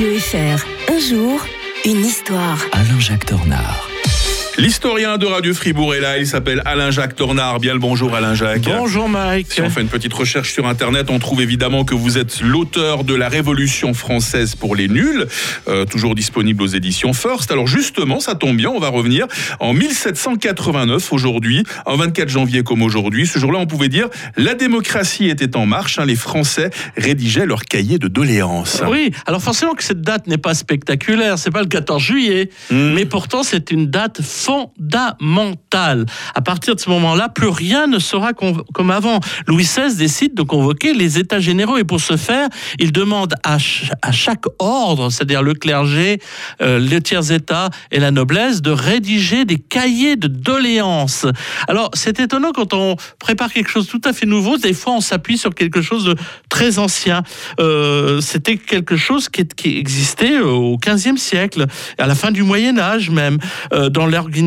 Radio FR. Un jour, une histoire. Alain-Jacques Tornard. L'historien de Radio Fribourg est là, il s'appelle Alain-Jacques Tornard. Bien le bonjour Alain-Jacques. Bonjour Mike. Si on fait une petite recherche sur Internet, on trouve évidemment que vous êtes l'auteur de la Révolution française pour les nuls, euh, toujours disponible aux éditions First. Alors justement, ça tombe bien, on va revenir en 1789 aujourd'hui, en 24 janvier comme aujourd'hui. Ce jour-là, on pouvait dire la démocratie était en marche, hein, les Français rédigeaient leur cahier de doléances. Oui, alors forcément que cette date n'est pas spectaculaire, c'est pas le 14 juillet, Hmm. mais pourtant c'est une date fondamentale. À partir de ce moment-là, plus rien ne sera comme avant. Louis XVI décide de convoquer les États généraux et pour ce faire, il demande à, ch- à chaque ordre, c'est-à-dire le clergé, euh, le tiers-État et la noblesse, de rédiger des cahiers de doléances. Alors c'est étonnant quand on prépare quelque chose tout à fait nouveau, des fois on s'appuie sur quelque chose de très ancien. Euh, C'était quelque chose qui, existait euh, au XVe siècle, à la fin du Moyen Âge même. Euh, dans l'organisation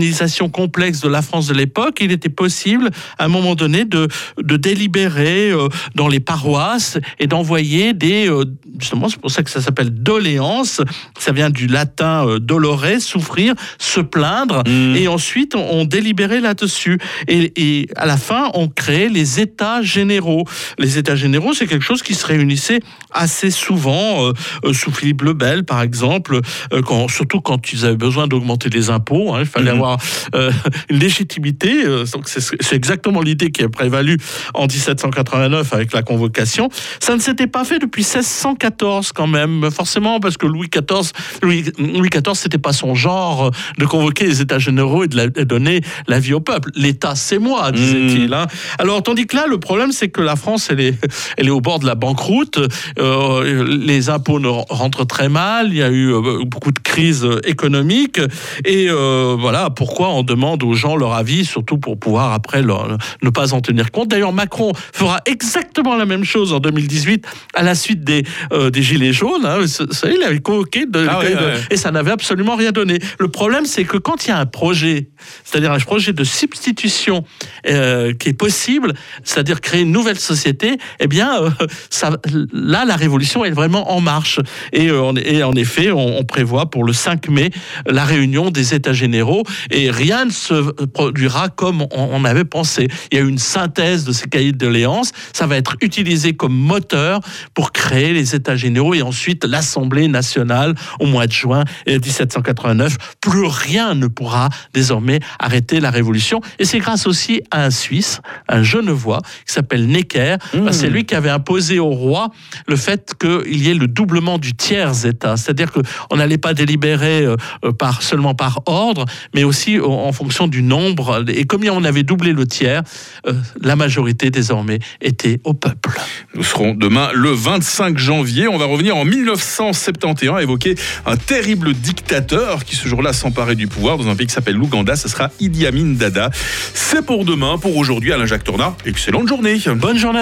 complexe de la France de l'époque, il était possible à un moment donné de, de délibérer euh, dans les paroisses et d'envoyer des... euh, justement, c'est pour ça que ça s'appelle doléances. Ça vient du latin euh, dolore, souffrir, se plaindre. Mmh. Et ensuite, on, on délibérait là-dessus. Et, et à la fin, on créait les États généraux. Les États généraux, c'est quelque chose qui se réunissait assez souvent, euh, sous Philippe le Bel, par exemple, quand, surtout quand ils avaient besoin d'augmenter les impôts. hein, il fallait avoir euh, une légitimité. euh, donc c'est exactement l'idée qui a prévalu en 1789 avec la convocation. Ça ne s'était pas fait depuis 1614 quand même, forcément, parce que Louis XIV, Louis, Louis XIV, c'était pas son genre de convoquer les États généraux et de, la- de donner la vie au peuple. L'État, c'est moi, disait-il. hein. Alors, tandis que là, le problème, c'est que la France, elle est, elle est au bord de la banqueroute. Euh, les impôts ne rentrent très mal. Il y a eu euh, beaucoup de crises économiques. Et euh, voilà pourquoi on demande aux gens leur avis, surtout pour pouvoir après leur- ne pas en tenir compte. D'ailleurs, Macron fera exactement la même chose en 2018 à la suite des, euh, des Gilets jaunes. hein. Il avait convoqué de- Ah ouais, de- ouais. et ça n'avait absolument rien donné. Le problème, c'est que quand il y a un projet, c'est-à-dire un projet de substitution euh, qui est possible, c'est-à-dire créer une nouvelle société, eh bien, euh, ça, là, la révolution est vraiment en marche. Et, en, et en effet, on, on prévoit pour le 5 mai la réunion des États généraux et rien ne se produira comme on, avait pensé. Il y a eu une synthèse de ces cahiers de doléances. Ça va être utilisé comme moteur pour créer les États généraux et ensuite l'Assemblée nationale au mois de juin euh, 1789. Plus rien ne pourra désormais arrêter la révolution. Et c'est grâce aussi à un Suisse, un Genevois, qui s'appelle Necker. Mmh. Bah, c'est lui qui avait imposé au roi le fait qu'il y ait le doublement du tiers État. C'est-à-dire qu'on n'allait pas délibérer euh, euh, par, seulement par ordre, mais aussi en, en fonction du nombre. Et comme on avait doublé le tiers, euh, la majorité désormais était au peuple. Nous serons demain le 25 janvier. On va revenir en 1971 évoquer un terrible dictateur qui ce jour-là s'emparait du pouvoir dans un pays qui s'appelle l'Ouganda. Ce sera Idi Amin Dada. C'est pour demain. Pour aujourd'hui, Alain-Jacques Tornard. Excellente journée. Bonne journée. à